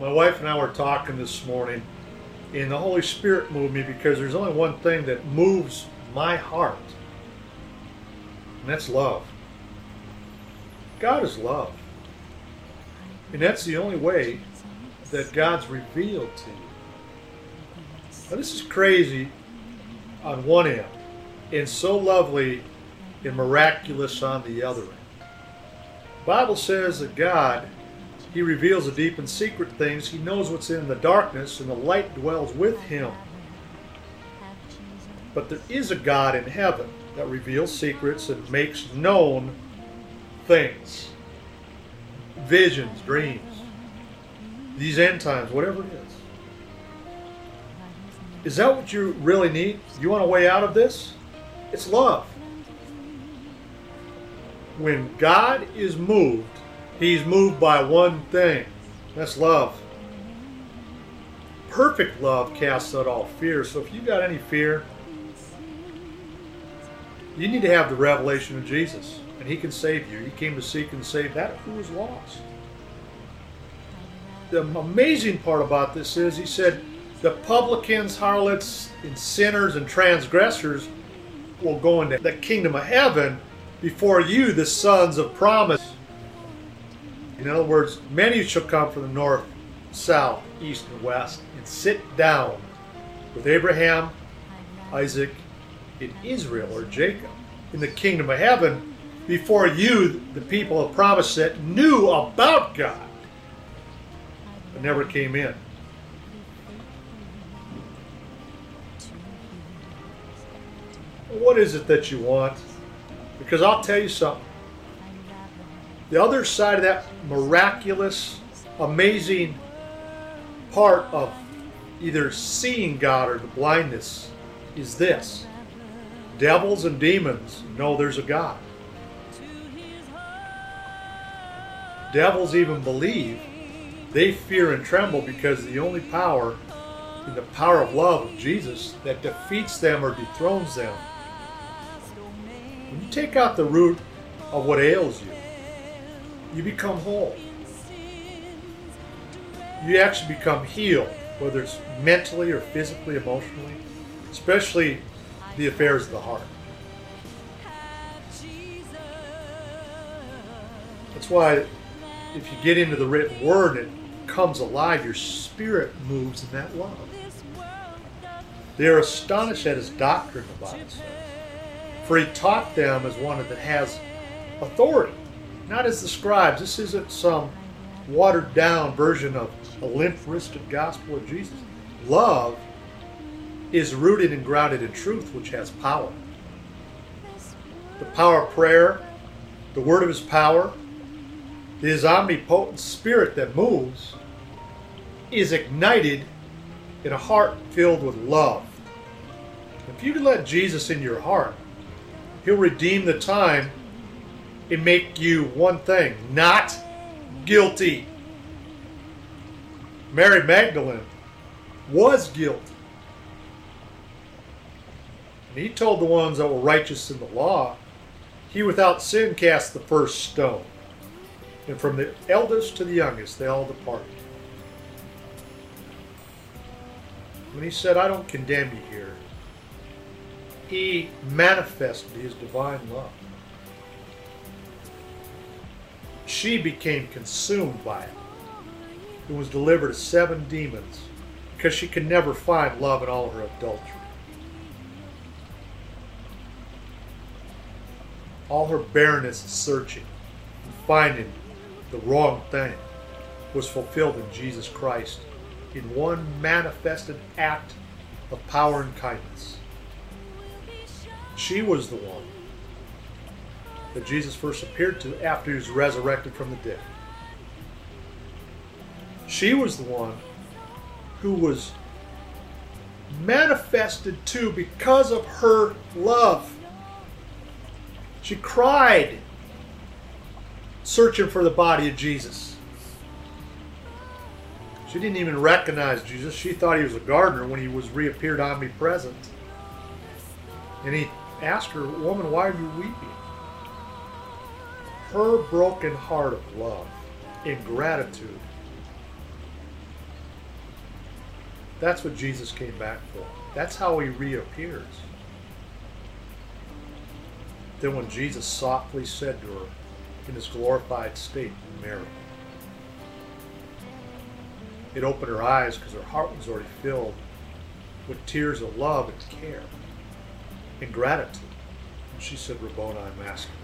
My wife and I were talking this morning, and the Holy Spirit moved me because there's only one thing that moves my heart, and that's love. God is love. And that's the only way that God's revealed to you. Now, this is crazy on one end, and so lovely and miraculous on the other end. The Bible says that God, He reveals the deep and secret things. He knows what's in the darkness, and the light dwells with Him. But there is a God in heaven that reveals secrets and makes known things visions, dreams, these end times, whatever it is. Is that what you really need? You want a way out of this? It's love. When God is moved, He's moved by one thing that's love. Perfect love casts out all fear. So if you've got any fear, you need to have the revelation of Jesus, and He can save you. He came to seek and save that who was lost. The amazing part about this is He said, the publicans, harlots, and sinners and transgressors will go into the kingdom of heaven before you, the sons of promise. In other words, many shall come from the north, south, east, and west and sit down with Abraham, Isaac, and Israel or Jacob in the kingdom of heaven before you, the people of promise, that knew about God but never came in. What is it that you want? Because I'll tell you something. The other side of that miraculous, amazing part of either seeing God or the blindness is this devils and demons know there's a God. Devils even believe, they fear and tremble because the only power in the power of love of Jesus that defeats them or dethrones them when you take out the root of what ails you, you become whole. You actually become healed, whether it's mentally or physically, emotionally, especially the affairs of the heart. That's why if you get into the written word it comes alive, your spirit moves in that love. They are astonished at his doctrine, the Bible says. For he taught them as one that has authority, not as the scribes. This isn't some watered down version of a limp wristed gospel of Jesus. Love is rooted and grounded in truth, which has power. The power of prayer, the word of his power, his omnipotent spirit that moves, is ignited in a heart filled with love. If you let Jesus in your heart, He'll redeem the time and make you one thing not guilty. Mary Magdalene was guilty. And he told the ones that were righteous in the law, He without sin cast the first stone. And from the eldest to the youngest, they all departed. When he said, I don't condemn you here, he manifested his divine love. She became consumed by it and was delivered to seven demons because she could never find love in all her adultery. All her barrenness searching and finding the wrong thing was fulfilled in Jesus Christ in one manifested act of power and kindness. She was the one that Jesus first appeared to after he was resurrected from the dead. She was the one who was manifested to because of her love. She cried, searching for the body of Jesus. She didn't even recognize Jesus. She thought he was a gardener when he was reappeared omnipresent. And he asked her, Woman, why are you weeping? Her broken heart of love and gratitude That's what Jesus came back for. That's how he reappears. Then when Jesus softly said to her in his glorified state, Mary, it opened her eyes because her heart was already filled with tears of love and care and gratitude. And she said, Rabboni, I'm asking.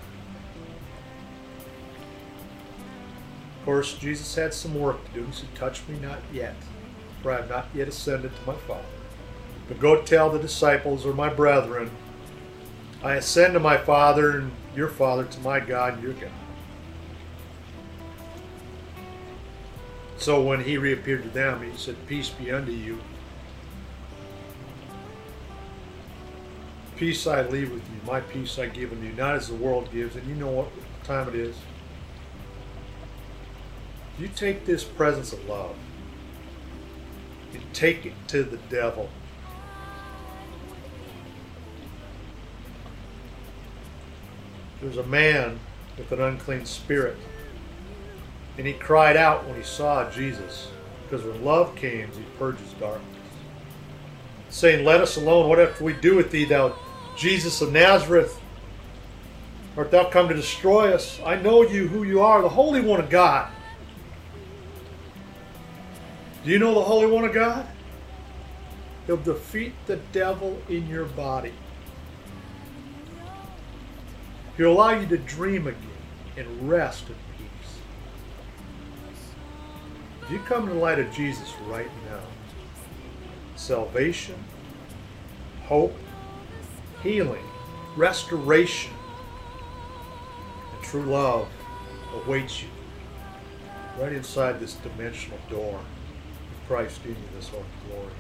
Course, Jesus had some work to do. He said, Touch me not yet, for I have not yet ascended to my Father. But go tell the disciples or my brethren, I ascend to my Father and your Father, to my God and your God. So when he reappeared to them, he said, Peace be unto you. Peace I leave with you, my peace I give unto you, not as the world gives. And you know what time it is? You take this presence of love and take it to the devil. There's a man with an unclean spirit and he cried out when he saw Jesus, because when love came, he purges darkness. Saying, Let us alone, what we do with thee, thou Jesus of Nazareth? Art thou come to destroy us? I know you, who you are, the Holy One of God. Do you know the Holy One of God? He'll defeat the devil in your body. He'll allow you to dream again and rest in peace. if you come to the light of Jesus right now, salvation, hope, healing, restoration, and true love awaits you right inside this dimensional door Christ in you, this hope glory.